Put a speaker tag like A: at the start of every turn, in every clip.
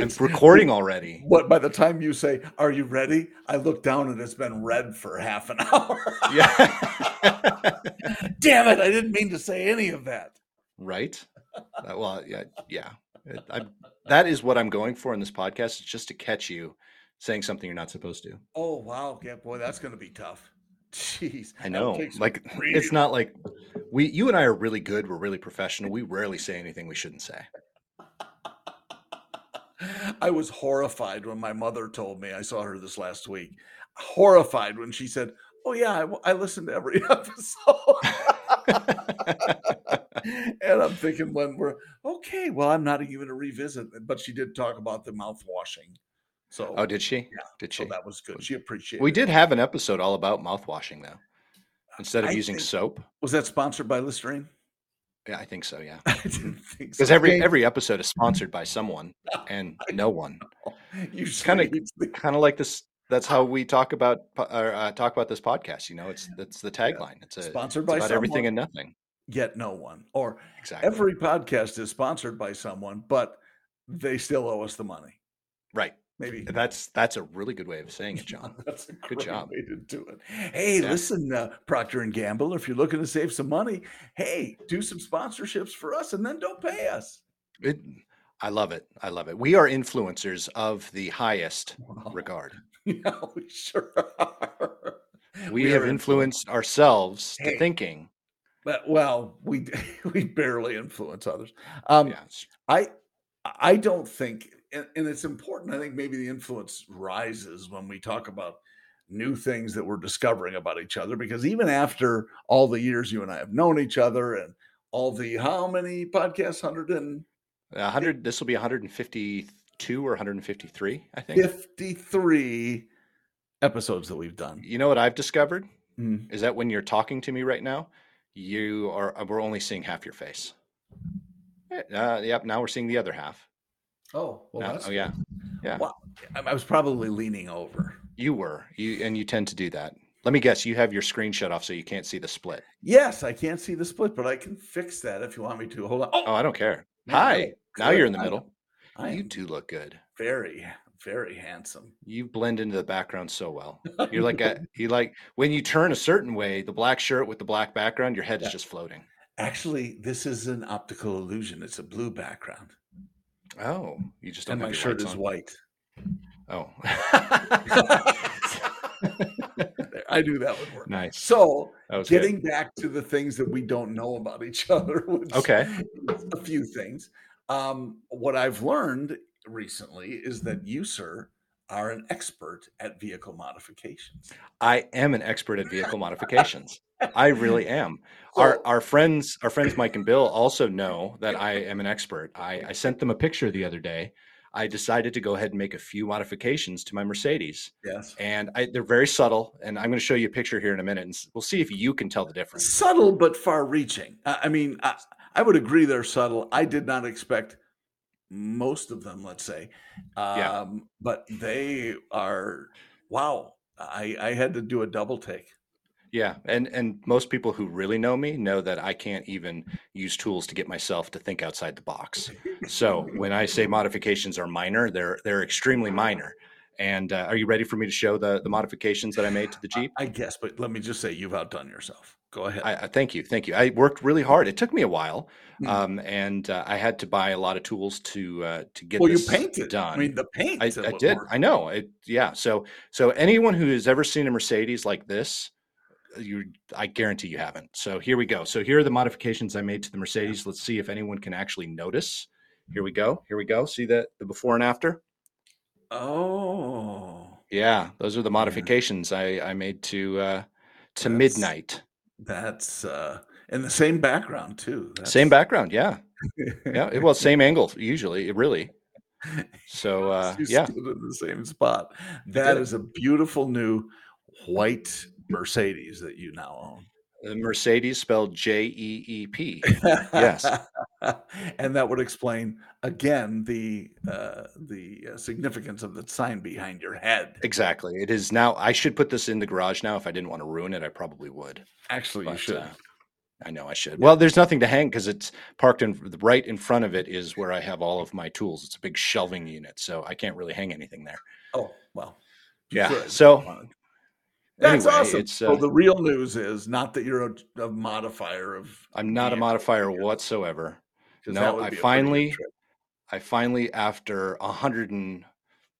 A: I'm recording already.
B: What by the time you say, "Are you ready?" I look down and it's been red for half an hour.
A: Yeah.
B: Damn it! I didn't mean to say any of that.
A: right. Uh, well, yeah, yeah. I, that is what I'm going for in this podcast. It's just to catch you saying something you're not supposed to.
B: Oh wow, yeah, boy, that's going to be tough. Jeez,
A: I know. Like it's not like we you and I are really good. We're really professional. We rarely say anything we shouldn't say.
B: I was horrified when my mother told me. I saw her this last week. Horrified when she said, "Oh yeah, I listened to every episode." and I'm thinking, when we're okay, well, I'm not even going to revisit. it, But she did talk about the mouth washing, so
A: oh, did she?
B: Yeah,
A: Did
B: so
A: she?
B: that was good. She appreciated.
A: We
B: it.
A: did have an episode all about mouthwashing though. Instead of
B: I
A: using soap.
B: Was that sponsored by Listerine?
A: Yeah, I think so, yeah.
B: I so.
A: Because every
B: Dave,
A: every episode is sponsored by someone and no one.
B: you
A: kinda- Kind of like this that's how we talk about or, uh, talk about this podcast, you know. It's that's the tagline. It's a
B: sponsored
A: it's
B: by
A: about
B: someone,
A: everything and nothing.
B: yet no one. Or
A: Exactly.
B: every podcast is sponsored by someone, but they still owe us the money.
A: right.
B: Maybe
A: That's that's a really good way of saying it, John.
B: That's a
A: Good job.
B: way to do it. Hey,
A: Yeah.
B: listen, uh, Procter and Gamble, if you're looking to save some money, hey, do some sponsorships for us, and then don't pay us.
A: It, I love it. I love it. We are influencers of the highest
B: Wow.
A: regard.
B: Yeah, we sure are.
A: We,
B: are
A: have
B: influ-
A: influenced ourselves
B: Hey.
A: to thinking.
B: But, well, we we barely influence others. Um,
A: Yeah,
B: I I don't think, and, and it's important. I think maybe the influence rises when we talk about new things that we're discovering about each other. Because even after all the years you and I have known each other, and all the how many podcasts, hundred and
A: a hundred. This will be 152 or 153, I think.
B: fifty-three episodes that we've done.
A: You know what I've discovered
B: Mm.
A: is that when you're talking to me right now, you are. We're only seeing half your face. Eh, Uh, yep. Now we're seeing the other half.
B: Oh, well, that's
A: oh yeah, yeah.
B: Wow. I was probably leaning over.
A: You were. You and you tend to do that. Let me guess. You have your screen shut off so you can't see the split.
B: Yes, I can't see the split, but I can fix that if you want me to. Hold on.
A: Oh, I don't care.
B: man,
A: Hi.
B: Look
A: Now you're in the middle.
B: I
A: You do look good.
B: very, very handsome.
A: You blend into the background so well. You're like a you like when you turn a certain way, the black shirt with the black background, your head is just floating.
B: Actually, this is an optical illusion. It's a blue background,
A: Oh, you just don't
B: and my shirt is
A: on.
B: white.
A: Oh,
B: I knew that would work.
A: nice.
B: So,
A: was good.
B: getting back to the things that we don't know about each other,
A: Okay.
B: a few things. Um, what I've learned recently is that you, sir, are an expert at vehicle modifications.
A: I am an expert at vehicle modifications. I really am.
B: So-
A: our our friends, our friends Mike and Bill also know that I am an expert. I, I sent them a picture the other day. I decided to go ahead and make a few modifications to my Mercedes,
B: Yes.
A: and I, they're very subtle. And I'm going to show you a picture here in a minute, and we'll see if you can tell the difference.
B: Subtle but far-reaching. I I mean, I, I would agree they're subtle. I did not expect most of them. Let's say, um,
A: Yeah.
B: but they are. Wow. I, I had to do a double take.
A: Yeah, and and most people who really know me know that I can't even use tools to get myself to think outside the box. So when I say modifications are minor, they're they're extremely minor. And uh, are you ready for me to show the the modifications that I made to the Jeep?
B: I guess, but let me just say you've outdone yourself. Go ahead.
A: I, I thank you, thank you. I worked really hard. It took me a while,
B: Hmm.
A: um, and uh, I had to buy a lot of tools to uh, to get
B: well, you
A: this
B: painted.
A: done.
B: I mean, the paint.
A: I, I did. I know. It, yeah. So so anyone who has ever seen a Mercedes like this, you I guarantee you haven't. So here we go. So here are the modifications I made to the Mercedes. Let's see if anyone can actually notice. Here we go. Here we go. See the the before and after.
B: Oh,
A: Yeah, those are the modifications I I made to uh, to
B: That's-
A: midnight.
B: That's uh, in the same background too.
A: Same background. Yeah. Yeah. Well, same angle usually. Really. So uh, yeah.
B: the same spot. That is a beautiful new white Mercedes that you now
A: The Mercedes spelled J E E P. Yes.
B: and that would explain again the uh, the uh, significance of the sign behind your head.
A: Exactly. It is now. I should put this in the garage now. If I didn't want to ruin it, I probably would.
B: Actually, you should.
A: uh, I know I should. Well, there's nothing to hang because it's parked in right in front of it is where I have all of my tools. It's a big shelving unit, so I can't really hang anything there.
B: Oh well,
A: yeah. So
B: that's anyway, awesome. It's, uh, so the real news is not that you're a, a modifier of.
A: I'm not a modifier whatsoever. No, I finally, I finally, after a hundred and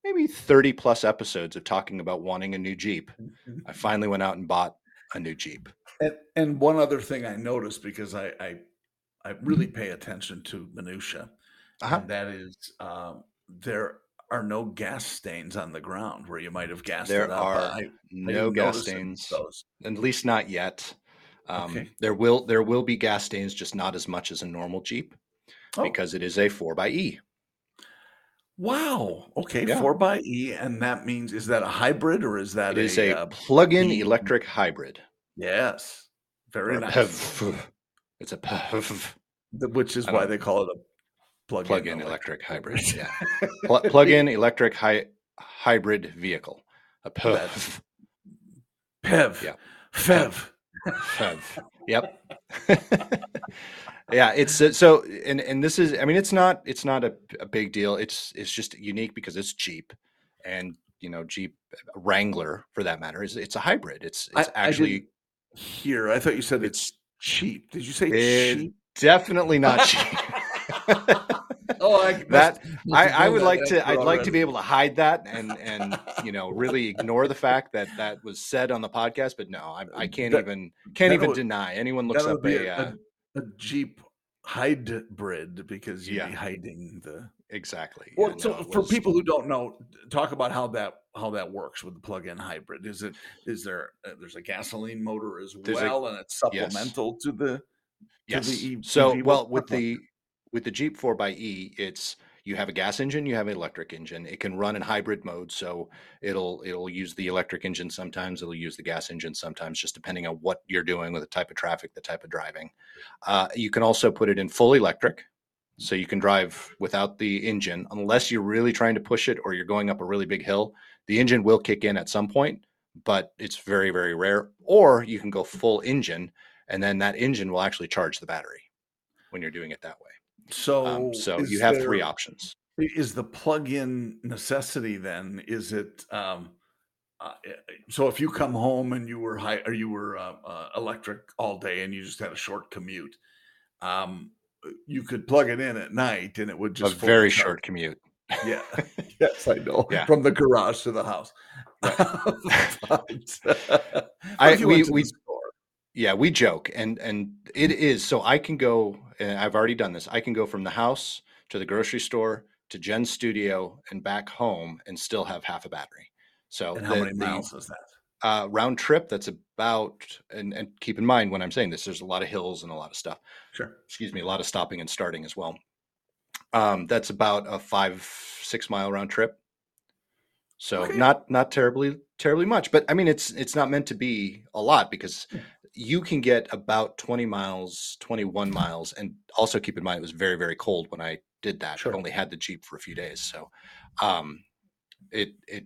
A: maybe thirty plus episodes of talking about wanting a new Jeep, mm-hmm. I finally went out and bought a new Jeep.
B: And, and one other thing I noticed because I I, I really pay attention to minutia, uh-huh. and that is um, there are no gas stains on the ground where you might have gassed
A: there
B: it
A: up. are I, no I gas stains, those. at least not yet. Um, okay. There will there will be gas stains, just not as much as a normal Jeep, oh. because it is a four by E.
B: Wow. Okay, yeah. four by E, and that means is that a hybrid or is that
A: it a, is a uh, plug-in e- electric hybrid?
B: Yes, very nice.
A: It's a PHEV.
B: Which is why they call it a
A: plug-in, plug-in electric, hybrid. Yeah, Pl- plug-in electric hi- hybrid vehicle. A PHEV.
B: PHEV. Yeah. PHEV.
A: PHEV. Yep. yeah, it's so, and and this is, I mean, it's not, it's not a, a big deal. It's it's just unique because it's cheap, and you know, Jeep Wrangler for that matter is it's a hybrid. It's it's I, actually
B: I here. I thought you said it's cheap. Did you say cheap?
A: Definitely not cheap. Oh, I, that I, I would like to. I'd like to be able to hide that and and you know really ignore the fact that that was said on the podcast. But no, I, I can't that, even can't even would, deny. Anyone looks up a, a,
B: uh, a, Jeep hybrid because you'd yeah. be hiding the
A: exactly.
B: Well, yeah, so no, for people who don't know, talk about how that how that works with the plug-in hybrid. Is it is there uh, there's a gasoline motor as well, and it's supplemental
A: yes.
B: to the
A: yes. To the e- so well with the with the Jeep 4xE, it's you have a gas engine, you have an electric engine. It can run in hybrid mode, so it'll it'll use the electric engine sometimes. It'll use the gas engine sometimes, just depending on what you're doing with the type of traffic, the type of driving. Uh, you can also put it in full electric, so you can drive without the engine, unless you're really trying to push it or you're going up a really big hill. The engine will kick in at some point, but it's very very rare. Or you can go full engine, and then that engine will actually charge the battery when you're doing it that way.
B: So,
A: um, so you have there, three options.
B: Is the plug-in necessity then? Is it? Um, uh, eh, eh, so if you come home and you were high or you were uh, uh, electric all day and you just had a short commute, um, you could plug it in at night and it would just
A: a very short commute.
B: Yeah. yes, I know. Yeah. From the garage to the house. Right.
A: but, I we we yeah we joke and and it is so I can go and I've already done this. I can go from the house to the grocery store to Jen's studio and back home and still have half a battery. So
B: and how the, many miles the, is that?
A: Uh, round trip, that's about, and, and keep in mind when I'm saying this, there's a lot of hills and a lot of stuff.
B: Sure.
A: Excuse me, a lot of stopping and starting as well. Um, that's about a five, six mile round trip. So okay. not not terribly terribly much, but I mean it's it's not meant to be a lot because you can get about 20 miles, 21 miles. And also keep in mind, it was very, very cold when I did that. Sure. I only had the Jeep for a few days. So um, it, it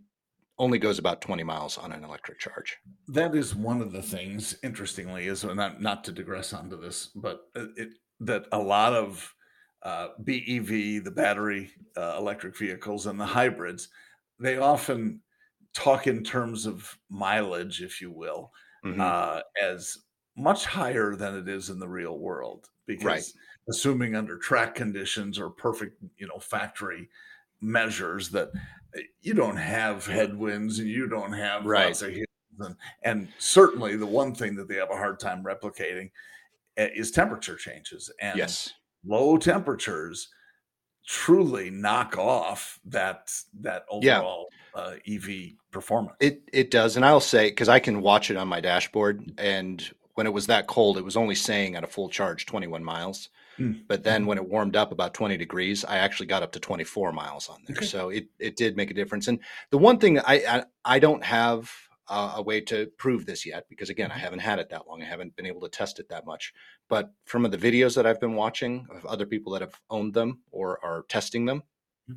A: only goes about 20 miles on an electric charge.
B: That is one of the things, interestingly, is not, not to digress onto this, but it, that a lot of uh, BEV, the battery uh, electric vehicles, and the hybrids, they often talk in terms of mileage, if you will mm-hmm. uh, as much higher than it is in the real world because right. assuming under track conditions or perfect you know factory measures that eh, you don't have headwinds and you don't have
A: right
B: and, and certainly the one thing that they have a hard time replicating eh, is temperature changes and
A: yes
B: low temperatures truly knock off that that overall yeah. uh, EV performance.
A: It it does, and I'll say because I can watch it on my dashboard, and when it was that cold, it was only saying at a full charge 21 miles. Mm. But then when it warmed up about 20 degrees, I actually got up to 24 miles on there. Okay. So it it did make a difference. And the one thing I I, I don't have uh, a way to prove this yet because again i mm-hmm. haven't had it that long i haven't been able to test it that much but from the videos that i've been watching of other people that have owned them or are testing them mm-hmm.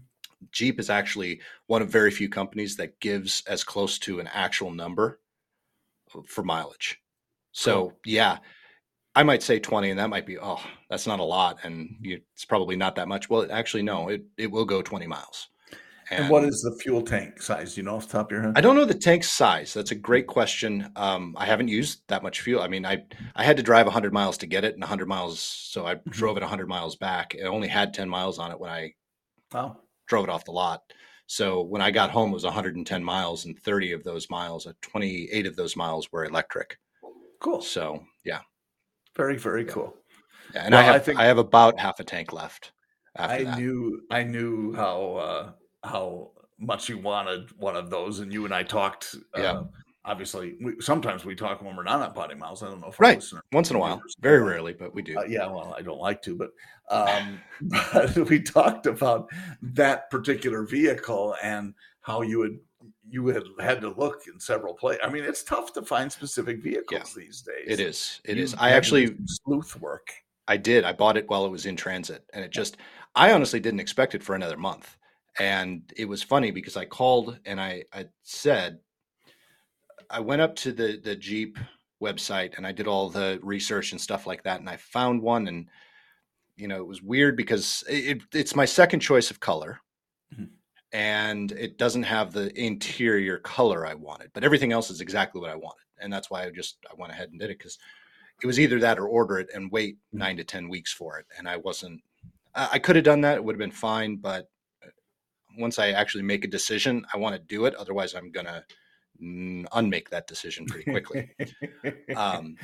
A: jeep is actually one of very few companies that gives as close to an actual number for mileage so cool. yeah I might say 20 and that might be, oh, that's not a lot. And you, it's probably not that much. Well, actually, no, it, it will go 20 miles.
B: And, and, what is the fuel tank size? You know off the top of your head?
A: I don't know the tank size. That's a great question. Um, I haven't used that much fuel. I mean, I I had to drive 100 miles to get it, and 100 miles, so I mm-hmm. drove it 100 miles back. It only had 10 miles on it when I wow. drove it off the lot. So when I got home, it was 110 miles, and 30 of those miles, uh, 28 of those miles were electric.
B: Cool.
A: So yeah,
B: very very yeah. cool.
A: Yeah, and well, I have I, think, I have about half a tank left.
B: I that. knew I knew how uh, how much you wanted one of those, and you and I talked. Uh, yeah. Obviously, we, sometimes we talk when we're not on Poddimouths. I don't know if
A: right once in a while, very rarely, but we do.
B: Uh, yeah, well, I don't like to, but um, but we talked about that particular vehicle and how you would you had had to look in several places. I mean, it's tough to find specific vehicles yeah, these days.
A: It is. It you is. I actually
B: sleuth work.
A: I did. I bought it while it was in transit, and it just. I honestly didn't expect it for another month, and it was funny because I called and I I said I went up to the the Jeep website and I did all the research and stuff like that, and I found one, and you know it was weird because it, it's my second choice of color. Mm-hmm and it doesn't have the interior color I wanted, but everything else is exactly what I wanted. And that's why I just I went ahead and did it because it was either that or order it and wait mm. nine to ten weeks for it. And I wasn't I, I could have done that, it would have been fine, but once I actually make a decision, I want to do it. Otherwise I'm gonna unmake that decision pretty quickly. um,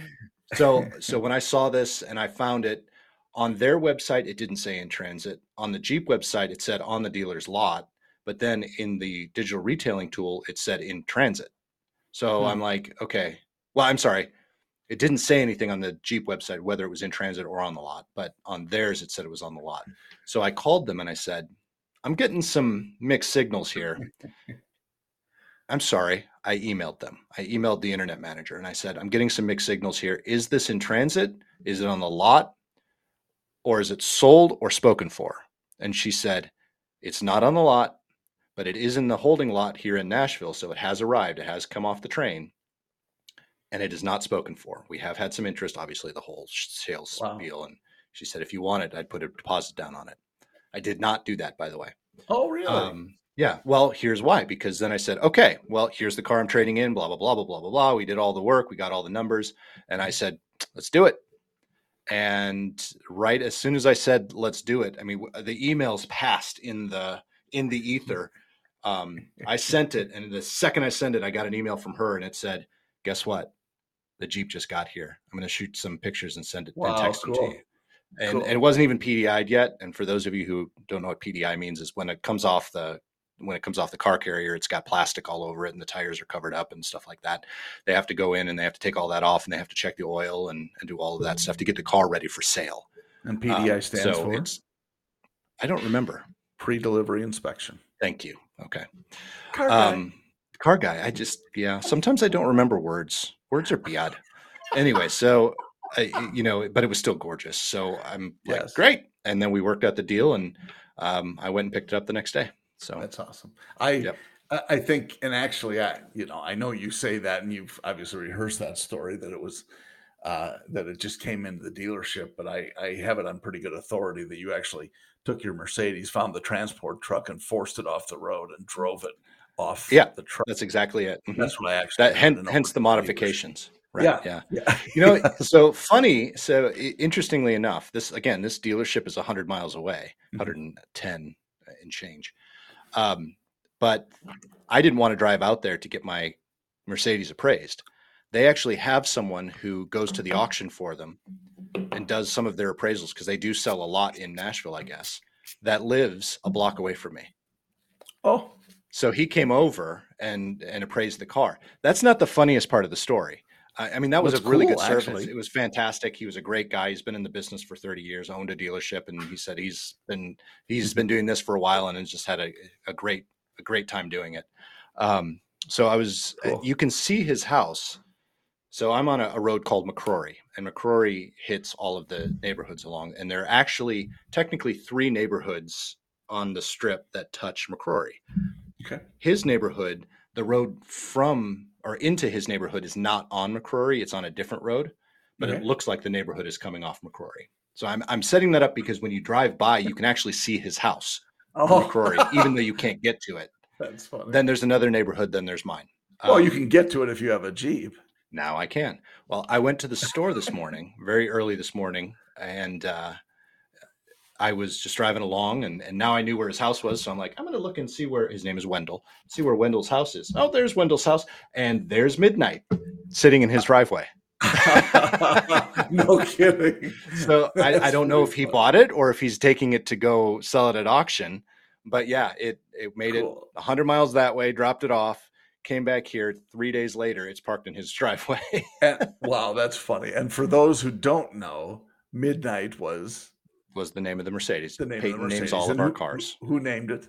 A: so so when I saw this and I found it on their website, it didn't say in transit. On the Jeep website, it said on the dealer's lot but then in the digital retailing tool it said in transit so hmm. i'm like okay well i'm sorry it didn't say anything on the jeep website whether it was in transit or on the lot but on theirs it said it was on the lot so i called them and i said i'm getting some mixed signals here i'm sorry i emailed them i emailed the internet manager and i said i'm getting some mixed signals here is this in transit is it on the lot or is it sold or spoken for and she said it's not on the lot but it is in the holding lot here in Nashville. So it has arrived, it has come off the train, and it is not spoken for. We have had some interest, obviously, the whole sales wow. spiel. And she said, if you want it, I'd put a deposit down on it. I did not do that, by the way.
B: Oh, really? Um,
A: yeah. Well, here's why. Because then I said, okay, well, here's the car I'm trading in, blah, blah, blah, blah, blah, blah, blah. We did all the work, we got all the numbers. And I said, let's do it. And right as soon as I said, let's do it, I mean, the emails passed in the in the ether um, I sent it, and the second I sent it, I got an email from her, and it said, "Guess what? The Jeep just got here. I'm going to shoot some pictures and send it wow, and text cool. them to you." And, cool. and, it wasn't even PDI'd yet. And for those of you who don't know what PDI means, is when it comes off the when it comes off the car carrier, it's got plastic all over it, and the tires are covered up and stuff like that. They have to go in and they have to take all that off, and they have to check the oil and, and do all of that stuff to get the car ready for sale.
B: And PDI um, stands so for?
A: I don't remember.
B: Pre-delivery inspection.
A: Thank you. Okay. Car guy. Um, car guy. I just yeah. Sometimes I don't remember words. Words are bad. anyway, so I, you know, but it was still gorgeous. So I'm like, yes. great. And then we worked out the deal, and um, I went and picked it up the next day. So
B: that's awesome. I yep. I think, and actually, I you know, I know you say that, and you've obviously rehearsed that story that it was uh, that it just came into the dealership, but I I have it on pretty good authority that you actually took your Mercedes, found the transport truck, and forced it off the road and drove it off.
A: Yeah,
B: the truck.
A: That's exactly it.
B: Mm-hmm. That's what I actually. That,
A: hence, hence the modifications. Right.
B: Yeah.
A: Yeah. yeah. You know, so funny. So interestingly enough, this again, this dealership is 100 miles away, mm-hmm. 110 and change. Um, but I didn't want to drive out there to get my Mercedes appraised. They actually have someone who goes to the auction for them and does some of their appraisals because they do sell a lot in Nashville, I guess, that lives a block away from me.
B: Oh.
A: So he came over and and appraised the car. That's not the funniest part of the story. I, mean, that was a really cool, good service. Actually. It was fantastic. He was a great guy. He's been in the business for 30 years, owned a dealership, and he said he's been he's been doing this for a while and has just had a, a great a great time doing it. Um, so I was cool. you can see his house so I'm on a, a, road called McCrory, and McCrory hits all of the neighborhoods along. And there are actually technically three neighborhoods on the strip that touch McCrory.
B: Okay.
A: His neighborhood, the road from or into his neighborhood is not on McCrory; it's on a different road. but
B: Okay.
A: it looks like the neighborhood is coming off McCrory. So I'm I'm setting that up because when you drive by, you can actually see his house, on
B: Oh,
A: McCrory, even though you can't get to it.
B: that's funny.
A: Then there's another neighborhood. Then there's mine.
B: well, you
A: Um,
B: can get to it if you have a Jeep.
A: now I can. Well, I went to the store this morning, very early this morning, and uh, I was just driving along, and, and now I knew where his house was. So I'm like, I'm going to look and see where his name is Wendell. See where Wendell's house is. Oh, there's Wendell's house, and there's Midnight sitting in his driveway.
B: no kidding.
A: So I, I don't know if he bought it or if he's taking it to go sell it at auction. But yeah, it it made it 100 miles that way, dropped it off, came back here. Three days later, it's parked in his driveway.
B: And, wow, that's funny. And for those who don't know, Midnight was
A: was the name of the Mercedes.
B: the name
A: Peyton
B: of the Mercedes.
A: names all of
B: And
A: our cars.
B: Who named it?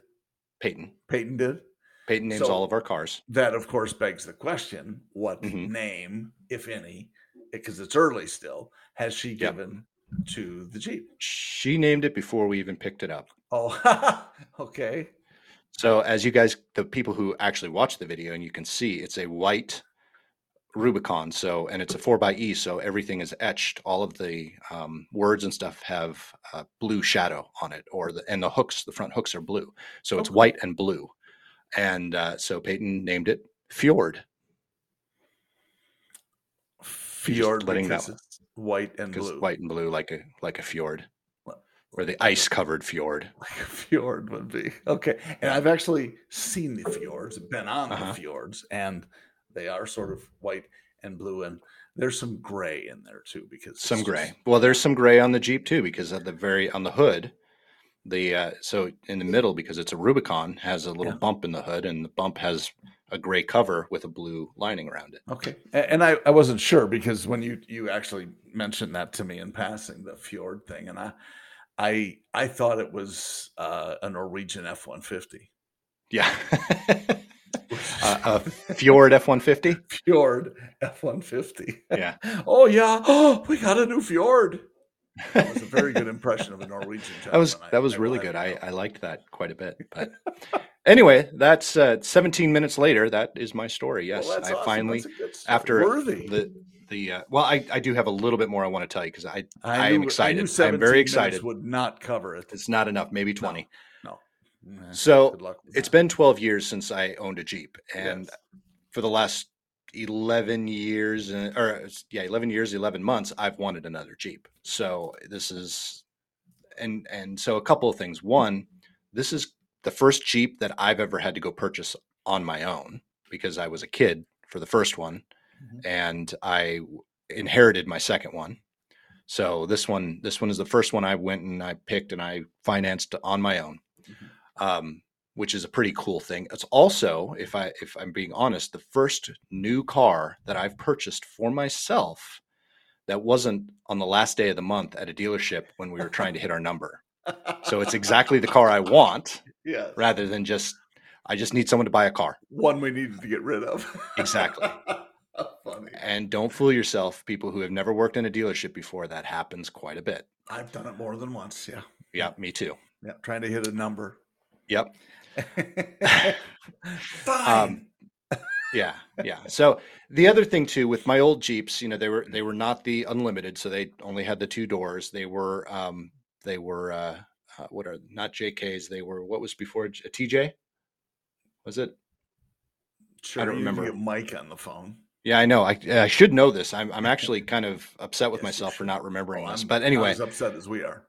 A: Peyton.
B: Peyton did.
A: Peyton names
B: So-
A: all of our cars.
B: That, of course, begs the question: What
A: Mhm.
B: name, if any, because it's early still, has she
A: Yep.
B: given to the Jeep?
A: She named it before we even picked it up.
B: Oh, okay.
A: So as you guys, the people who actually watch the video, and you can see, it's a white Rubicon. So and it's a four by E, so everything is etched. All of the um, words and stuff have a blue shadow on it, or the and the hooks, the front hooks are blue. So it's
B: Okay.
A: white and blue. And uh, so Peyton named it Fjord
B: Fjord
A: letting that
B: white and blue.
A: white and blue like a like a fjord, or the ice covered fjord.
B: like a fjord would be. Okay. And I've actually seen the fjords, been on
A: Uh-huh.
B: the fjords, and they are sort of white and blue. And there's some gray in there too, because
A: some gray.
B: just-
A: Well, there's some gray on the Jeep too, because at the very on the hood, the uh, so in the middle because it's a Rubicon has a little
B: Yeah.
A: bump in the hood, and the bump has a gray cover with a blue lining around it.
B: Okay. And I, I wasn't sure because when you, you actually mentioned that to me in passing, the fjord thing, and I I I thought it was uh, a Norwegian F one fifty.
A: Yeah, uh, a Fjord F one fifty.
B: Fjord F one fifty.
A: Yeah,
B: Oh yeah. Oh, we got a new fjord. That was a very good impression of a Norwegian.
A: that was
B: gentleman, I-
A: that was
B: I
A: really
B: have
A: good. I. I liked that quite a bit. But anyway, that's uh, 17 minutes later. That is my story. Yes,
B: Well,
A: I
B: awesome.
A: finally
B: That's a good
A: after
B: worthy.
A: the the uh, well, I I do have a little bit more I want to tell you because I I
B: knew-
A: am excited. I'm very
B: minutes
A: excited.
B: Would not cover it.
A: It's not enough, maybe 20.
B: No.
A: So,
B: good luck with
A: It's been 12 years since I owned a Jeep. And
B: Yes.
A: for the last 11 years, uh, or yeah, 11 years, 11 months, I've wanted another Jeep. So this is, and, and so a couple of things. One, this is the first Jeep that I've ever had to go purchase on my own because I was a kid for the first one
B: Mhm.
A: and I inherited my second one. So this one, this one is the first one I went and I picked and I financed on my own, um, which is a pretty cool thing. It's also, if I if I'm being honest, the first new car that I've purchased for myself that wasn't on the last day of the month at a dealership when we were trying to hit our number. So it's exactly the car I want,
B: yeah.
A: rather than just I just need someone to buy a car.
B: One we needed to get rid of.
A: Exactly.
B: Funny.
A: And don't fool yourself, people who have never worked in a dealership before. That happens quite a bit.
B: I've done it more than once. Yeah.
A: Yeah, me too.
B: Yeah. Trying to hit a number.
A: Yep.
B: Fine.
A: Yeah, yeah. So the other thing too with my old Jeeps, you know, they were they were not the unlimited, so they only had the two doors. They were um they were uh, uh what are not JKs, they were what was before a TJ? Was it?
B: sure,
A: don't
B: need to
A: remember.
B: Mike on the phone.
A: Yeah, I know. I I should know this. I'm I'm actually kind of upset with
B: Yes,
A: myself for not remembering
B: Oh,
A: this. But anyway,
B: as upset as we are.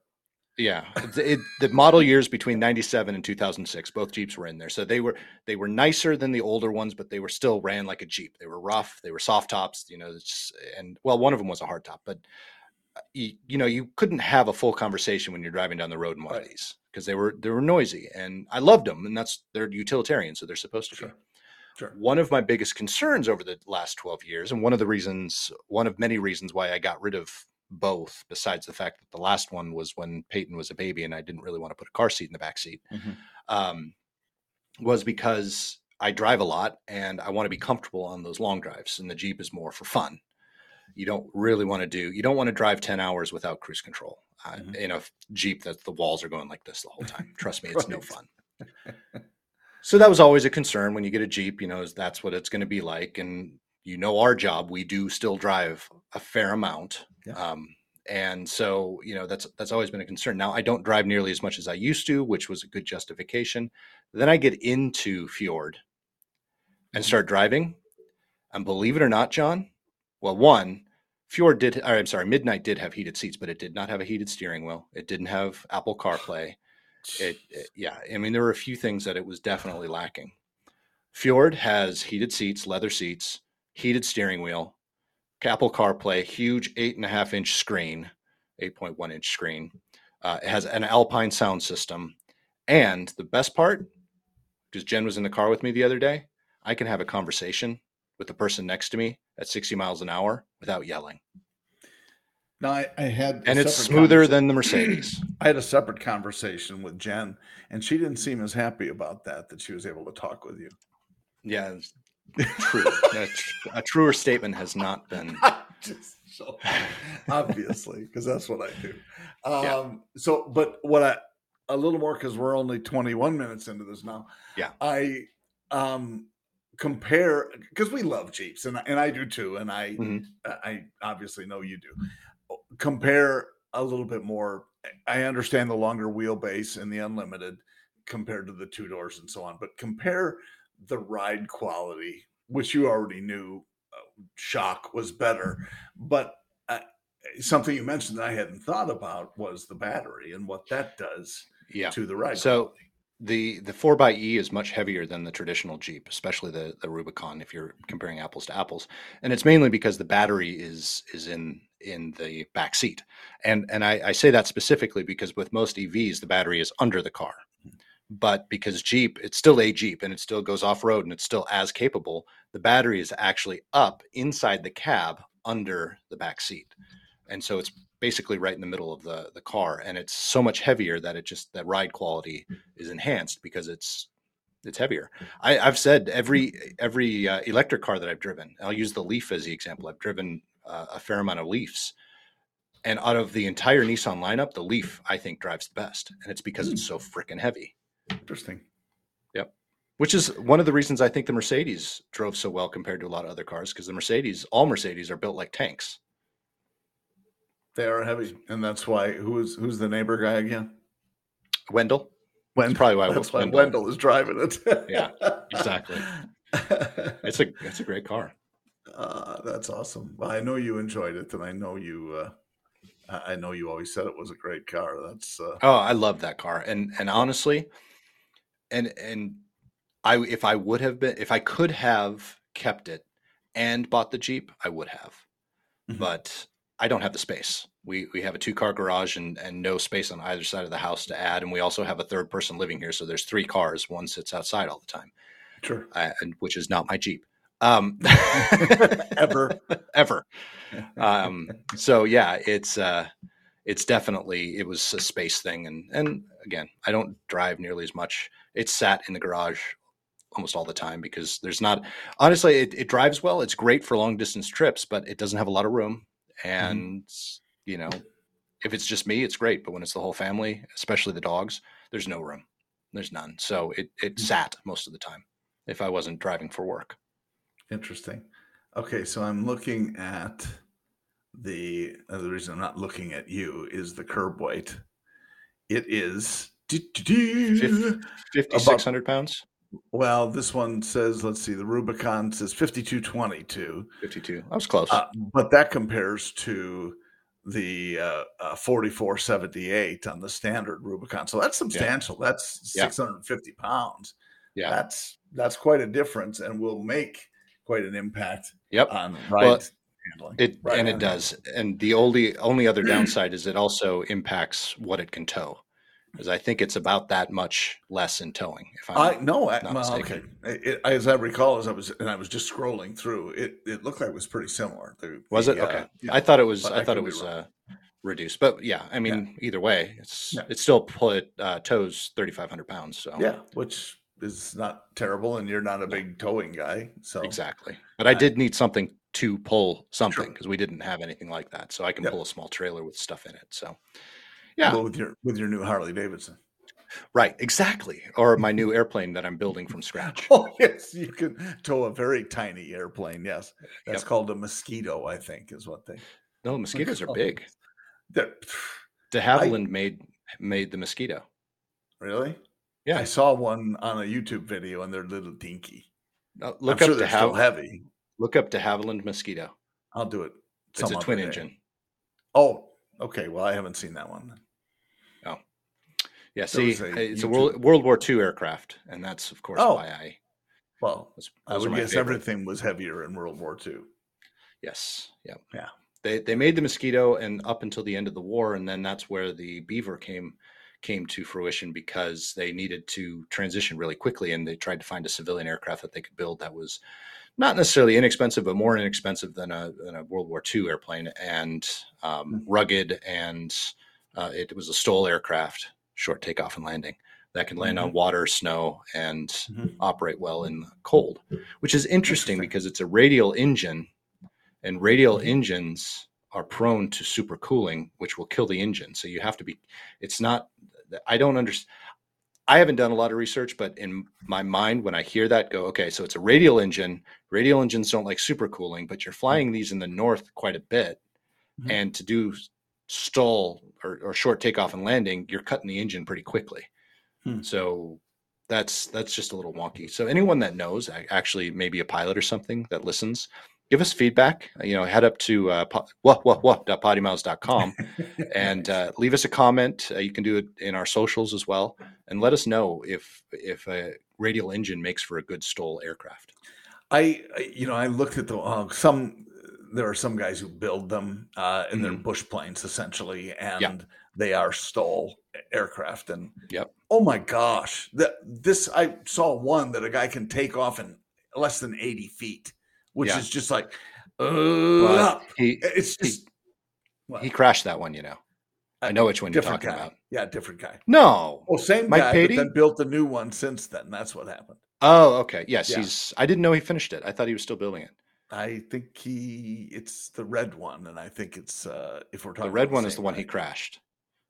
A: Yeah, it, the model years between '97 and 2006, both Jeeps were in there. So they were they were nicer than the older ones, but they were still ran like a Jeep. They were rough. They were soft tops. You know, it's, and well, one of them was a hard top, but uh, you, you know, you couldn't have a full conversation when you're driving down the road in one of these because they were they were noisy, and I loved them, and that's they're utilitarian, so they're supposed to be.
B: Sure. Sure.
A: One of my biggest concerns over the last 12 years, and one of the reasons, one of many reasons why I got rid of both, besides the fact that the last one was when Peyton was a baby and I didn't really want to put a car seat in the back seat,
B: Mhm.
A: um, was because I drive a lot and I want to be comfortable on those long drives, and the Jeep is more for fun. You don't really want to do, you don't want to drive 10 hours without cruise control uh,
B: Mhm.
A: in a Jeep that the walls are going like this the whole time. Trust me, it's no fun. So that was always a concern when you get a Jeep, you know, that's what it's going to be like. And you know our job. We do still drive a fair amount.
B: Yeah.
A: Um, and so you know that's that's always been a concern now i don't drive nearly as much as i used to which was a good justification then i get into fjord and
B: Mhm.
A: start driving and believe it or not john well one fjord did or, i'm sorry midnight did have heated seats but it did not have a heated steering wheel it didn't have apple carplay it, it yeah i mean there were a few things that it was definitely lacking fjord has heated seats leather seats heated steering wheel apple carplay huge eight and a half inch screen 8.1 inch screen uh, it has an alpine sound system and the best part because jen was in the car with me the other day i can have a conversation with the person next to me at 60 miles an hour without yelling
B: No, I, I had,
A: and it's smoother than the mercedes
B: I had a separate conversation with Jen, and she didn't seem as happy about that. That she was able to talk with you.
A: yeah true a, tr- a truer statement has not been
B: Just so obviously, because that's what I do. Um,
A: Yeah.
B: So, but what I a little more because we're only 21 minutes into this now.
A: Yeah.
B: I um compare because we love Jeeps and I- and I do too, and I
A: Mhm.
B: I obviously know you do. Compare a little bit more. I understand the longer wheelbase and the unlimited compared to the two doors and so on, but compare the ride quality, which you already knew uh, shock was better. But uh, something you mentioned that I hadn't thought about was the battery and what that does
A: yeah
B: to the ride.
A: So,
B: quality.
A: the the 4xe is much heavier than the traditional jeep especially the the rubicon if you're comparing apples to apples and it's mainly because the battery is is in in the back seat and and I, I say that specifically because with most evs the battery is under the car but because jeep it's still a jeep and it still goes off road and it's still as capable the battery is actually up inside the cab under the back seat and so it's basically right in the middle of the the car and it's so much heavier that it just that ride quality is enhanced because it's it's heavier. I, I've said every every uh, electric car that I've driven. I'll use the Leaf as the example. I've driven uh, a fair amount of Leafs, and out of the entire Nissan lineup, the Leaf I think drives the best, and it's because it's so freaking heavy.
B: Interesting. Yep.
A: Which is one of the reasons I think the Mercedes drove so well compared to a lot of other cars because the Mercedes, all Mercedes, are built like tanks.
B: They are heavy, and that's why who's who's the neighbor guy again?
A: Wendell,
B: Wendell.
A: that's probably why
B: That's why
A: Wendell.
B: Wendell is driving it.
A: Yeah, exactly. It's a it's a great car.
B: Uh, that's awesome. Well, I know you enjoyed it, and I know you. Uh, I I know you always said it was a great car. That's uh,
A: Oh, I love that car. And and honestly, and and I if I would have been if I could have kept it and bought the Jeep, I would have.
B: Mhm.
A: But I don't have the space. We we have a two car garage and and no space on either side of the house to add, and we also have a third person living here, so there's three cars. One sits outside all the time,
B: sure.
A: and which is not my Jeep. Um,
B: Ever.
A: ever. Um, so yeah, it's uh, it's definitely it was a space thing, and and again, I don't drive nearly as much. It's sat in the garage almost all the time because there's not honestly it, it drives well. It's great for long distance trips, but it doesn't have a lot of room, and you know, if it's just me, it's great, but when it's the whole family, especially the dogs, there's no room. There's none. So it it
B: Mhm.
A: sat most of the time if I wasn't driving for work.
B: Interesting. Okay, so I'm looking at the uh, the reason I'm not looking at you is the curb weight. It is
A: Fifty six hundred pounds.
B: well. This one says, let's see, the Rubicon says 5222,
A: 52. I was close.
B: uh, but that compares to the uh, uh, 4478 on the standard Rubicon. So that's substantial. That's
A: Yeah.
B: 650 pounds.
A: yeah.
B: That's that's quite a difference, and will make quite an impact
A: Yep.
B: on
A: Well,
B: handling.
A: It
B: Right
A: and it does. And the only only other downside is it also impacts what it can tow. Because I think it's about that much less in towing. If I'm
B: I no, I,
A: not
B: well, okay. It, as I recall, as I was and I was just scrolling through, it it looked like it was pretty similar. The-
A: was
B: the,
A: it okay?
B: uh, yeah.
A: I thought it was. I
B: I
A: thought it was uh, reduced. But yeah, I mean, either way, it's
B: Yeah.
A: it still put uh, tows thirty five hundred pounds. So
B: yeah, which is not terrible, and you're not a big towing guy, so
A: exactly. But I did need something to pull something
B: Sure.
A: because we didn't have anything like that. So I can
B: Yep.
A: pull a small trailer with stuff in it. So yeah,
B: well, with your with your new Harley Davidson.
A: Right, exactly. Or my new airplane that I'm building from scratch.
B: Oh yes, you can tow a very tiny airplane. Yes, that's
A: Yep.
B: called a mosquito. I think is what they.
A: No, mosquitoes are big.
B: They're-
A: De Havilland made made the mosquito.
B: Really?
A: Yeah.
B: I saw one on a YouTube video, and they're little dinky.
A: Uh,
B: I'm
A: look
B: sure
A: up
B: they're
A: De Hav-
B: heavy.
A: look up De Havilland mosquito.
B: I'll do it.
A: It's a twin engine.
B: Oh, okay. Well, I haven't seen that one.
A: Yeah, see,
B: a
A: it's a
B: YouTube-
A: World, World War II aircraft, and that's of course
B: Oh.
A: why I.
B: Well,
A: Those,
B: I
A: those
B: would guess
A: favorite.
B: everything was heavier in World War II.
A: Yes. Yeah.
B: Yeah.
A: They they made the mosquito and up until the end of the war, and then that's where the beaver came came to fruition because they needed to transition really quickly, and they tried to find a civilian aircraft that they could build that was not necessarily inexpensive, but more inexpensive than a, than a World War II airplane, and um,
B: Hmm.
A: rugged, and uh, it was a STOL aircraft, short takeoff and landing, that can land on water, snow, and
B: Mhm.
A: operate well in the cold, which is interesting
B: Interesting.
A: because it's a radial engine, and radial
B: Mhm.
A: engines are prone to supercooling, which will kill the engine. So you have to be. It's not. I don't understand. I haven't done a lot of research, but in my mind, when I hear that, go okay. So it's a radial engine. Radial engines don't like supercooling, but you're flying these in the north quite a bit,
B: Mhm.
A: and to do STOL or, or short takeoff and landing, you're cutting the engine pretty quickly.
B: Hmm.
A: So that's that's just a little wonky. So anyone that knows, actually maybe a pilot or something that listens, give us feedback. You know, head up to uh, po- and uh, leave us a comment. Uh, you can do it in our socials as well, and let us know if if a radial engine makes for a good STOL aircraft.
B: I, I- you know, I looked at the uh, some. There are some guys who build them, uh, and they're bush planes essentially, and they are STOL aircraft. And
A: Yep.
B: oh my gosh, that this I saw one that a guy can take off in less than eighty feet, which
A: Yeah.
B: is just like, uh,
A: he
B: it's
A: he-
B: just well,
A: he crashed that one. You know, I know which one you're talking
B: guy.
A: about.
B: Yeah, different guy.
A: No.
B: Oh, same
A: Mike
B: guy,
A: Patey?
B: but then built a new one since then. That's what happened.
A: Oh, okay. Yes,
B: Yeah.
A: he's. I didn't know he finished it. I thought he was still building it.
B: I think he it's the red one, and I think it's uh if we're talking
A: The red one is the one he crashed.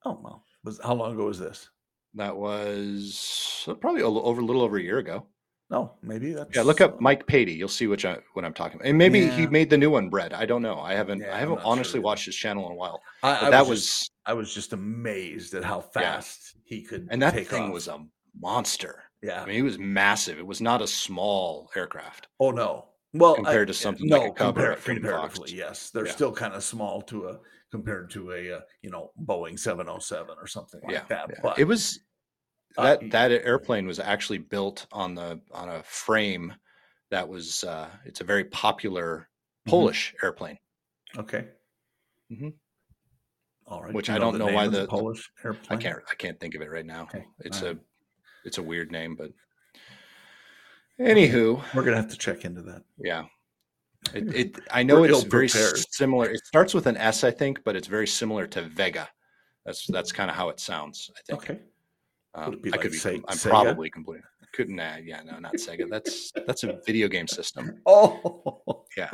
B: Oh well, was how long ago was this?
A: That was uh, probably a little over a little over a year ago.
B: No, maybe that's
A: Yeah, look up Mike Patey. You'll see which I, what I'm talking about. And maybe he made the new one, Bread. I don't know. I haven't.
B: Yeah,
A: I haven't
B: not sure
A: honestly watched his channel in a while.
B: I, I
A: that
B: was,
A: was,
B: I was just amazed at how fast he could
A: and that thing
B: off.
A: was a monster.
B: yeah.
A: I mean, he was massive. It was not a small aircraft.
B: oh no. Well,
A: compared
B: I-
A: to something
B: no,
A: like a
B: compar- comparatively, yes, they're
A: Yeah.
B: still kind of small to a compared to a uh, you know Boeing seven hundred seven or something like
A: yeah,
B: that.
A: yeah.
B: But
A: it was
B: uh,
A: that
B: y-
A: that airplane was actually built on the on a frame that was. uh It's a very popular
B: Mhm.
A: Polish airplane.
B: okay.
A: mm-hmm.
B: All right.
A: Which
B: you
A: I don't know why the-
B: Polish airplane.
A: I can't I can't think of it right now.
B: Okay,
A: It's
B: all
A: a
B: right.
A: it's a weird name, but anywho,
B: We're gonna have to check into that.
A: yeah. It, it I know
B: We're
A: it's very
B: ill-prepared.
A: similar. It starts with an S, I think, but it's very similar to Vega. That's that's kind of how it sounds. I think.
B: Okay.
A: Um, I
B: like
A: could be.
B: Se-
A: I'm
B: Sega?
A: probably completely. Couldn't. Uh, yeah. No, not Sega. That's that's a video game system.
B: Oh,
A: Yeah.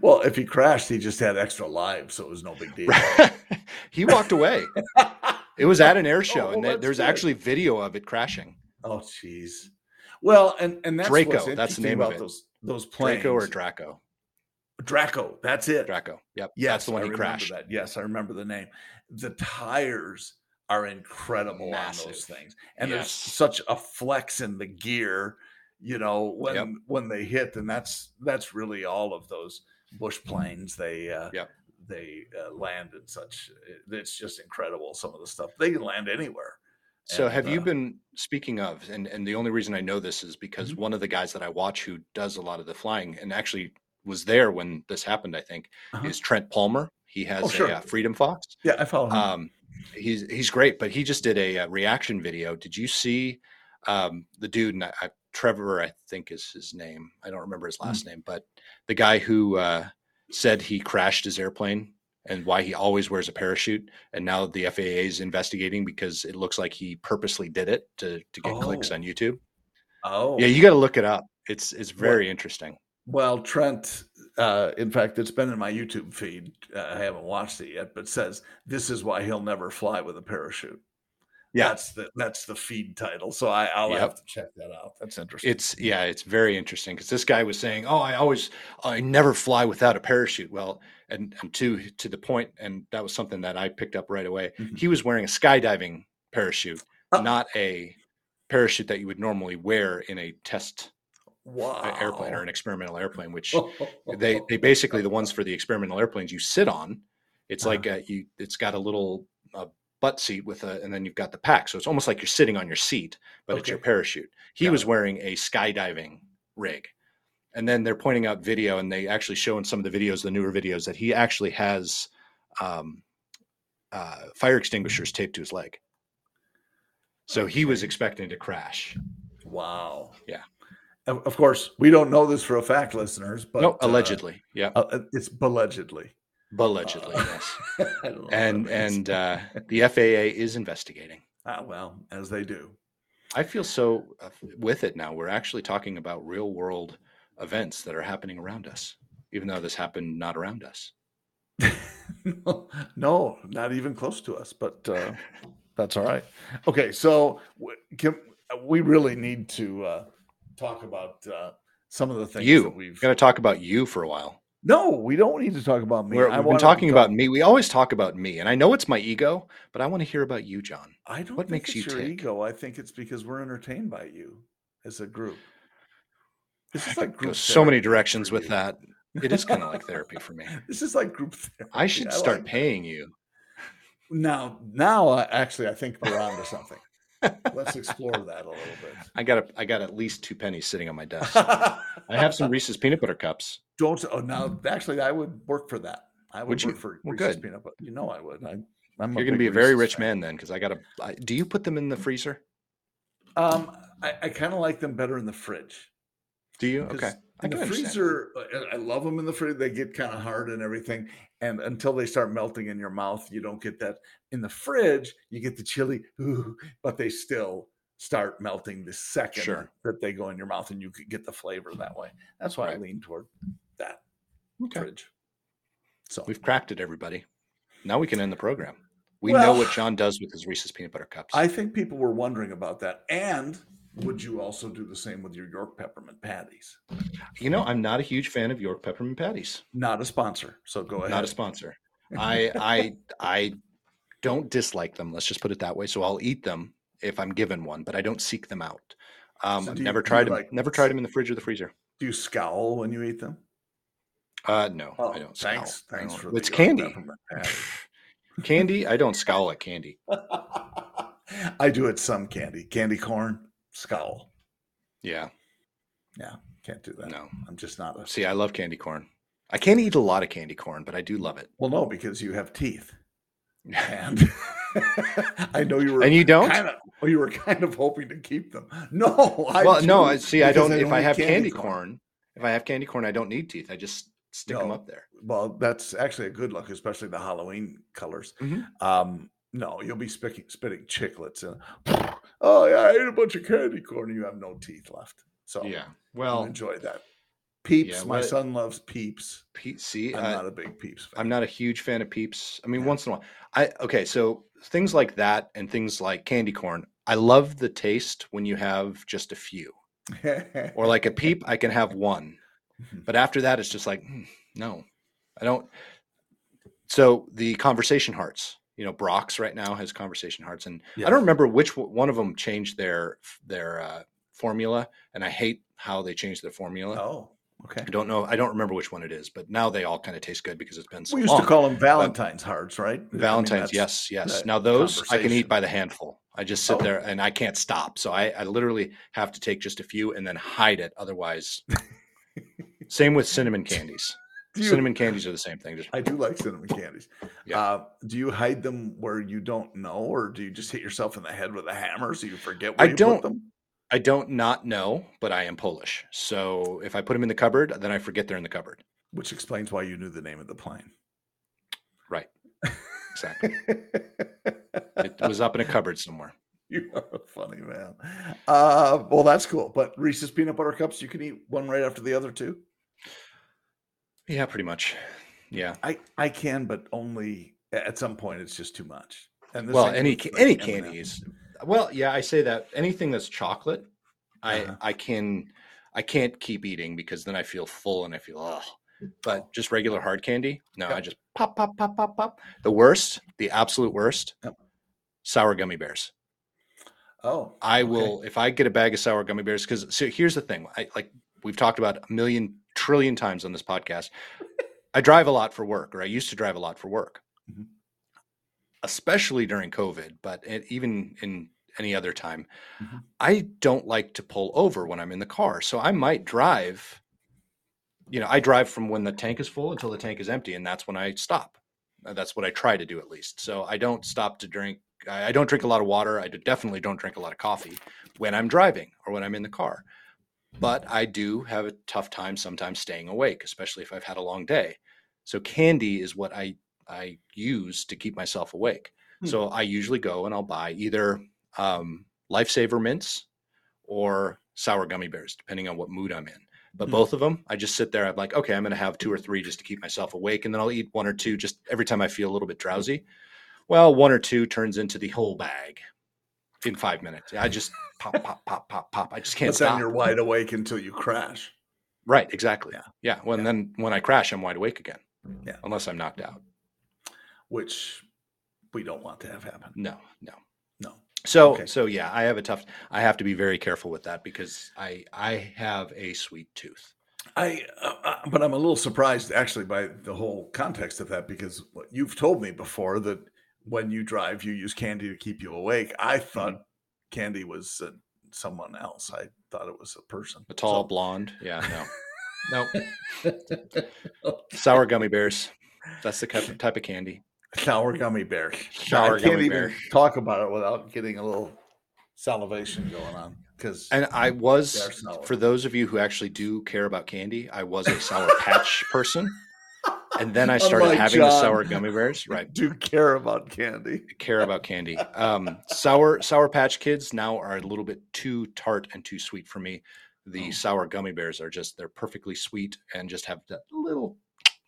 B: Well, if he crashed, he just had extra lives, so it was no big deal.
A: he walked away. It was at an air show,
B: Oh,
A: and
B: well,
A: th- there's
B: good.
A: actually video of it crashing.
B: oh, jeez. Well, and and that's
A: Draco,
B: what's
A: that's the name of
B: about
A: it.
B: those those planes.
A: Draco or Draco?
B: Draco. That's it.
A: Draco. Yep.
B: Yes,
A: that's the one
B: I
A: he crashed.
B: That. Yes, I remember the name. The tires are incredible on those things, and there's such a flex in the gear. You know when
A: Yep.
B: when they hit, and that's that's really all of those bush planes. They uh,
A: Yep.
B: they uh, land in such. It's just incredible. Some of the stuff they can land anywhere.
A: So
B: And,
A: have you
B: uh,
A: been speaking of, and and the only reason I know this is because
B: Mhm.
A: one of the guys that I watch who does a lot of the flying and actually was there when this happened, I think,
B: Uh-huh.
A: is Trent Palmer. He has
B: Oh, sure.
A: a uh, Freedom Fox.
B: Yeah, I follow him.
A: Um, he's he's great, but he just did a, uh reaction video. Did you see um, the dude? And I, I, Trevor, I think is his name. I don't remember his
B: Hmm.
A: last name, but the guy who uh, said he crashed his airplane and why he always wears a parachute, and now the FAA is investigating because it looks like he purposely did it to to get clicks
B: Oh.
A: on YouTube.
B: oh,
A: Yeah, you got to look it up. It's it's very interesting.
B: Well, Trent, uh, in fact, it's been in my YouTube feed. Uh, I haven't watched it yet, but says this is why he'll never fly with a parachute.
A: Yeah.
B: that's the that's the feed title. So I, I'll
A: Yep.
B: have to check that out. That's interesting.
A: It's yeah, it's very interesting because this guy was saying, "Oh, I always, I never fly without a parachute." Well, and and to to the point, and that was something that I picked up right away.
B: Mhm.
A: He was wearing a skydiving parachute,
B: Oh.
A: not a parachute that you would normally wear in a test
B: wow.
A: uh, airplane or an experimental airplane. Which they they basically the ones for the experimental airplanes you sit on. It's
B: Uh-huh.
A: like a, you. It's got a little uh, butt seat with a, and then you've got the pack. So it's almost like you're sitting on your seat, but it's your parachute. He
B: Got
A: was
B: it.
A: wearing a skydiving rig, and then they're pointing out video, and they actually show in some of the videos, the newer videos, that he actually has um, uh, fire extinguishers taped to his leg. So he was expecting to crash.
B: wow.
A: Yeah.
B: Of, course, we don't know this for a fact, listeners, but
A: no,
B: uh,
A: allegedly, yeah,
B: uh, it's allegedly.
A: Allegedly,
B: Uh,
A: yes.
B: I don't know what
A: And and uh, the FAA is investigating.
B: Ah, well, as they do.
A: I feel so uh, with it now. We're actually talking about real world events that are happening around us, even though this happened not around us.
B: no, not even close to us, but uh, that's all right. Okay, so can, we really need to uh, talk about uh, some of the things
A: You.
B: that we've.
A: We're to talk about you for a while.
B: No, we don't need to talk about me.
A: We're, we've been talking
B: talk-
A: about me. We always talk about me, and I know it's my ego, but I want to hear about you, John.
B: I don't
A: what makes you
B: your
A: tick?
B: ego. I think it's because we're entertained by you as a group. This is like group
A: so many directions with that. It is kind of like therapy for me.
B: This is like group therapy.
A: I should start
B: like that.
A: paying you.
B: now. Now, uh, actually, I think we're on to something. Let's explore that a little bit.
A: I got a, I got at least two pennies sitting on my desk. I have some Reese's peanut butter cups.
B: Don't. Oh, now actually, I would work for that. I would,
A: Would you?
B: work for
A: Well,
B: Reese's
A: good.
B: peanut butter. You know, I would. I, I'm
A: You're going to be a very
B: Reese's
A: rich
B: fan.
A: man then, because I got to. Do you put them in the freezer?
B: Um, I, I kind of like them better in the fridge.
A: Do you? Okay.
B: In the
A: understand.
B: freezer, I- uh, I love them in the fridge. They get kind of hard and everything, and until they start melting in your mouth, you don't get that. In the fridge, you get the chili, ooh, but they still start melting the second
A: Sure.
B: that they go in your mouth, and you could get the flavor that way. That's why I lean toward that
A: Okay.
B: fridge. So
A: We've cracked it, everybody. Now we can end the program. We know what John does with his Reese's peanut butter cups.
B: I think people were wondering about that. And would you also do the same with your York peppermint patties?
A: you know, I'm not a huge fan of York peppermint patties.
B: Not a sponsor, so go ahead.
A: Not a sponsor. I I I don't dislike them. Let's just put it that way. So I'll eat them if I'm given one, but I don't seek them out. Um,
B: So
A: I've
B: you-
A: never tried them.
B: like-
A: never tried them in the fridge or the freezer.
B: Do you scowl when you eat them?
A: Uh, no,
B: Oh,
A: I don't.
B: thanks,
A: scowl.
B: Thanks for
A: it's candy. candy. I don't scowl at candy.
B: I do at some candy, candy corn, scowl.
A: Yeah, Yeah.
B: Can't do that.
A: no.
B: I'm just not a.
A: See, I love candy corn. I can't eat a lot of candy corn, but I do love it.
B: Well, no, because you have teeth, and I know you were.
A: And you don't?
B: Kind of, well, you were kind of hoping to keep them. No, I
A: well, no.
B: do,
A: I see. I
B: because
A: don't. if I have candy, corn, if I have candy corn, I don't need teeth. I just stick them up there.
B: Well, that's actually a good look, especially the Halloween colors.
A: Mhm.
B: Um, no, you'll be spitting, spitting chiclets. And, oh, yeah, I ate a bunch of candy corn and you have no teeth left. So
A: Yeah.
B: well, enjoy that. Peeps,
A: Yeah,
B: my son loves peeps.
A: Pe- see,
B: I'm
A: uh,
B: not a big peeps fan.
A: I'm not a huge fan of Peeps. I mean,
B: Yeah.
A: once in a while. I okay. So things like that and things like candy corn. I love the taste when you have just a few, or like a Peep. I can have one,
B: Mhm.
A: but after that, it's just like hmm, no, I don't. So the conversation hearts. You know, Brach's right now has conversation hearts, and I don't remember which one of them changed their their uh, formula, and I hate how they changed their formula.
B: Oh, okay.
A: I don't know. I don't remember which one it is, but now they all kind of taste good because it's been so
B: We used
A: long.
B: to call them Valentine's hearts, right? I mean,
A: Valentine's, yes, yes. Now those I can eat by the handful. I just sit
B: Oh.
A: there and I can't stop. So I, I literally have to take just a few and then hide it. Otherwise, same with cinnamon candies.
B: You-
A: Cinnamon candies are the same thing. Just
B: I do like cinnamon candies.
A: Yeah.
B: Uh, do you hide them where you don't know, or do you just hit yourself in the head with a hammer so you forget
A: I
B: you
A: don't-
B: put them?
A: I don't not know, but I am Polish. So if I put them in the cupboard, then I forget they're in the cupboard.
B: Which explains why you knew the name of the plane.
A: Right. Exactly. It was up in a cupboard somewhere.
B: you are a funny man. Uh, well, that's cool. But Reese's peanut butter cups, you can eat one right after the other too.
A: Yeah, pretty much. Yeah.
B: I I can, but only at some point it's just too much. And
A: Well, any
B: like,
A: any candy well, yeah, I say that anything that's chocolate,
B: Uh-huh.
A: I I can I can't keep eating because then I feel full and I feel oh. But just regular hard candy, no,
B: Yep.
A: I just pop pop pop pop pop. The worst, the absolute worst,
B: Yep.
A: sour gummy bears.
B: Oh,
A: I
B: okay.
A: will if I get a bag of sour gummy bears because so here's the thing. I like we've talked about a million trillion times on this podcast. I drive a lot for work, or I used to drive a lot for work,
B: Mhm.
A: especially during COVID, but it, even in any other time,
B: Mhm.
A: I don't like to pull over when I'm in the car. So I might drive. You know, I drive from when the tank is full until the tank is empty, and that's when I stop. Uh, That's what I try to do at least. So I don't stop to drink. I don't drink a lot of water. I definitely don't drink a lot of coffee when I'm driving or when I'm in the car. But I do have a tough time sometimes staying awake, especially if I've had a long day. So candy is what I I use to keep myself awake.
B: Hmm.
A: So I usually go and I'll buy either um, Lifesaver mints or sour gummy bears, depending on what mood I'm in. But
B: Hmm.
A: both of them, I just sit there. I'm like, okay, I'm going to have two or three just to keep myself awake, and then I'll eat one or two just every time I feel a little bit drowsy. Well, one or two turns into the whole bag in five minutes. I just pop, pop, pop, pop, pop. I just can't
B: But then
A: stop.
B: you're wide awake until you crash.
A: Right, exactly.
B: Yeah.
A: Yeah. Well, and
B: Yeah.
A: then when I crash, I'm wide awake again.
B: Yeah.
A: Unless I'm knocked out.
B: which we don't want to have happen.
A: No, no.
B: No.
A: So,
B: Okay.
A: so yeah, I have a tough. I have to be very careful with that because I I have a sweet tooth.
B: I, uh, uh, but I'm a little surprised actually by the whole context of that because what you've told me before that when you drive, you use candy to keep you awake. I thought candy was uh, someone else. I thought it was a person.
A: A tall blonde. Yeah, no, no. Sour gummy bears. That's the type of candy.
B: sour gummy bear.
A: Sour
B: I can't
A: gummy
B: even
A: bear.
B: talk about it without getting a little salivation going on because
A: And I was, for those of you who actually do care about candy, I was a Sour Patch person. And then I started
B: Unlike
A: having the Sour Gummy Bears. Right.
B: do care about candy.
A: Care about candy. Um, sour Sour Patch Kids now are a little bit too tart and too sweet for me. The
B: Oh.
A: Sour Gummy Bears are just, they're perfectly sweet and just have that little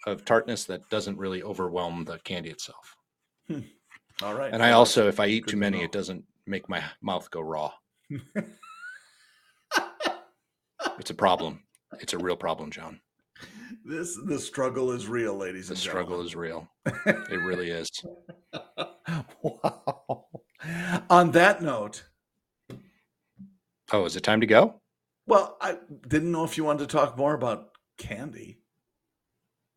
A: of tartness that doesn't really overwhelm the candy itself.
B: All right.
A: And I also, if I eat
B: Good
A: too many,
B: know.
A: it doesn't make my mouth go raw. It's a problem. It's a real problem, John.
B: This the struggle is real, ladies
A: The
B: and
A: struggle is real. It really is.
B: wow. On that note,
A: Oh, is it time to go?
B: well, I didn't know if you wanted to talk more about candy.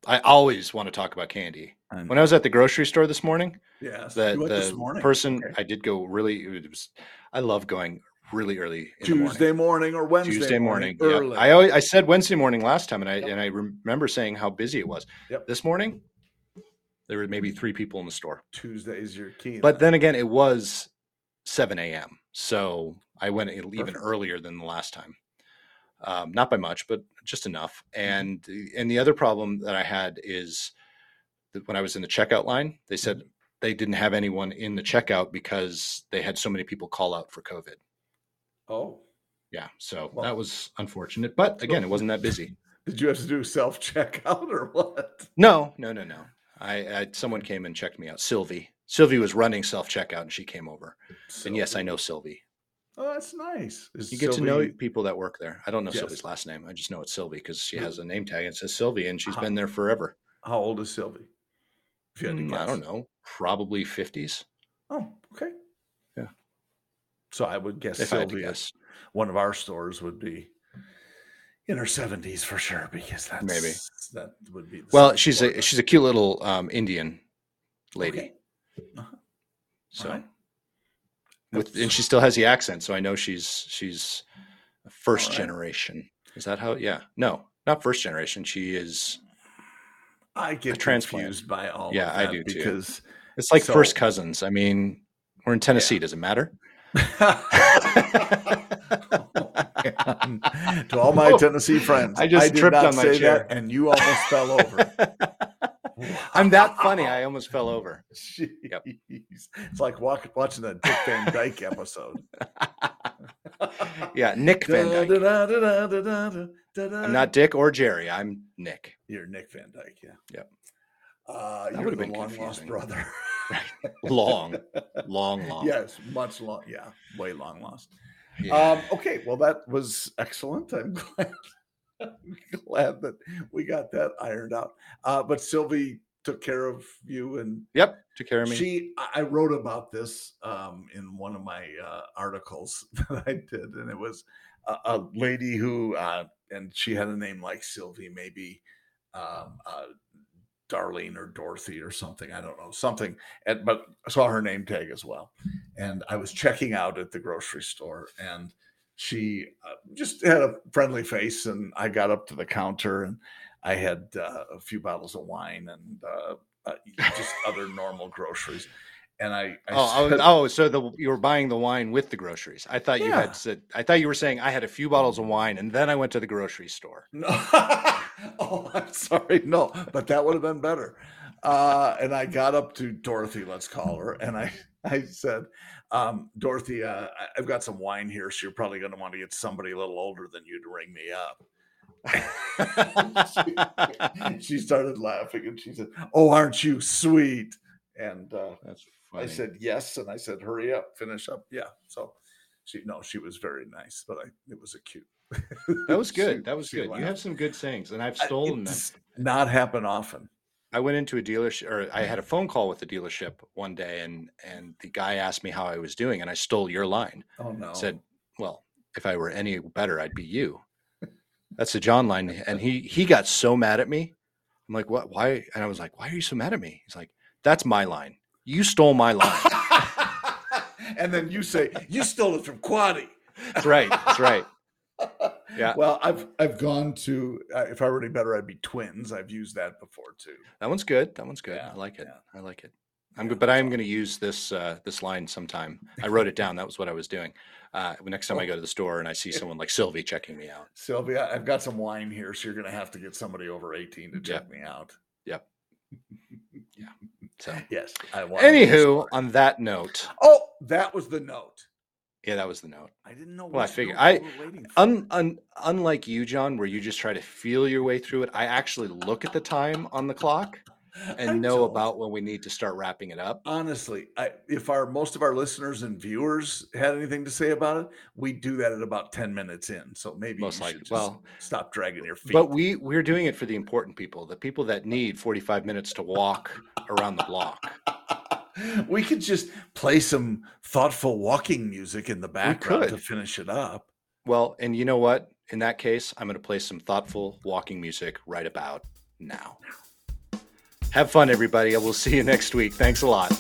A: I always want to talk about candy.
B: And,
A: When I was at the grocery store this morning,
B: yes,
A: the the
B: morning.
A: person
B: Okay.
A: I did go really. It was, I love going really early in the morning.
B: Tuesday morning or Wednesday
A: Tuesday morning.
B: morning.
A: I always, I said Wednesday morning last time, and I
B: Yep.
A: and I remember saying how busy it was.
B: Yep.
A: This morning, there were maybe three people in the store.
B: Tuesday is your key.
A: But then again, it was 7 a.m. So I went even
B: Perfect.
A: earlier than the last time. Um, not by much, but just enough.
B: Mm-hmm.
A: And the- and the other problem that I had is that when I was in the checkout line, they said
B: Mm-hmm.
A: they didn't have anyone in the checkout because they had so many people call out for COVID.
B: Oh,
A: Yeah, so
B: Well-
A: that was unfortunate. But again, it wasn't that busy.
B: did you have to do self checkout or what?
A: No, no, no, no. I, I someone came and checked me out. Sylvie. Sylvie was running self checkout, and she came over. And yes, I know Sylvie.
B: Oh, that's nice. Is
A: You get to know people that work there. I don't know
B: Yes.
A: Sylvie's last name. I just know it's Sylvie because she has a name tag and it says Sylvie, and she's
B: Huh.
A: been there forever.
B: How old is Sylvie? If you had to
A: Mm, I don't know, probably fifties.
B: Oh, okay.
A: Yeah.
B: So I would guess
A: If I had to
B: Sylvie at
A: guess,
B: one of our stores would be in her seventies for sure because that's
A: Maybe.
B: that would be. the
A: well, she's a she's a cute little um, Indian lady.
B: Okay. Uh-huh.
A: So
B: Alright.
A: with and she still has the accent, so I know she's she's first
B: Alright.
A: generation. Is that how? Yeah, no, not first generation. She is.
B: I get
A: transplant.
B: confused by all.
A: Yeah,
B: of
A: I do too.
B: because
A: It's like first cousins. I mean, we're in Tennessee. Does it matter?
B: To all my
A: Oh,
B: Tennessee friends,
A: I just
B: did
A: tripped on my chair.
B: and you almost fell over.
A: I'm that funny. I almost fell over. Yep.
B: Jeez. It's like walk, watching a Dick Van Dyke episode.
A: Yeah, Nick Van Dyke. I'm not Dick or Jerry. I'm Nick.
B: You're Nick Van Dyke, yeah.
A: Yep.
B: Uh,
A: That
B: you're the
A: been
B: long lost
A: confusing.
B: brother.
A: long, long, long.
B: yes, much long. Yeah, way long lost.
A: Yeah.
B: Um, okay, well, that was excellent. I'm glad, I'm glad that we got that ironed out. Uh, but Sylvie took care of you, and
A: yep. Took care of me.
B: she. I I wrote about this um, in one of my uh, articles that I did, and it was a, a lady who, uh, and she had a name like Sylvie, maybe um, uh, Darlene or Dorothy or something. I don't know something, and, but I saw her name tag as well. And I was checking out at the grocery store, and she uh, just had a friendly face. And I got up to the counter, and I had uh, a few bottles of wine and uh, uh, just other normal groceries. And I, I
A: oh, oh,
B: said-
A: oh, so the you were buying the wine with the groceries. I thought you had said. I thought you were saying I had a few bottles of wine and then I went to the grocery store.
B: No. oh, I'm sorry. No, but that would have been better. Uh, and I got up to Dorothy, let's call her, and I, I said, um, Dorothy, uh, I've got some wine here, so you're probably going to want to get somebody a little older than you to ring me up. she started laughing and she said, Oh, aren't you sweet? And uh,
A: That's
B: I said, Yes. And I said, Hurry up, finish up. Yeah. So she, no, she was very nice, but I, it was a cute.
A: that was
B: She-
A: good. That was
B: she
A: good. You have some good sayings, and I've
B: I-
A: stolen them.
B: Not happen often.
A: I went into a dealership, or I had a phone call with the dealership one day, and and the guy asked me how I was doing, and I stole your line.
B: Oh no.
A: Said, "Well, if I were any better, I'd be you." That's the John line, and he he got so mad at me. I'm like, "What? Why?" And I was like, "Why are you so mad at me?" He's like, "That's my line. You stole my line."
B: and then you say you stole it from Quaddy.
A: That's right. That's right. Yeah.
B: Well, I've I've gone to uh, if I were any better, I'd be twins. I've used that before too.
A: That one's good. That one's good.
B: Yeah,
A: I like it.
B: yeah.
A: I like it. I'm
B: Yeah,
A: good, but I am
B: all.
A: going to use this uh, this line sometime. I wrote it down. That was what I was doing. Uh, next time I go to the store and I see someone like Sylvie checking me out.
B: Sylvia, I've got some wine here, so you're going to have to get somebody over 18 to check me out.
A: So,
B: Yes, I want. to know the
A: anywho,
B: story.
A: on that note,
B: oh, that was the note.
A: yeah, that was the note.
B: I didn't know.
A: Well, I
B: which
A: figure- I-
B: you were waiting for.
A: Un, un, unlike you, John, where you just try to feel your way through it, I actually look at the time on the clock and
B: I
A: know about when we need to start wrapping it up.
B: honestly I, if our most of our listeners and viewers had anything to say about it we do that at about 10 minutes in so maybe
A: Most
B: you
A: likely.
B: just
A: Well,
B: stop dragging your feet
A: But we we're doing it for the important people, the people that need 45 minutes to walk around the block.
B: we could just play some thoughtful walking music in the background to finish it up
A: Well, and you know what? In that case, I'm going to play some thoughtful walking music right about now. Have fun, everybody. I will see you next week. Thanks a lot.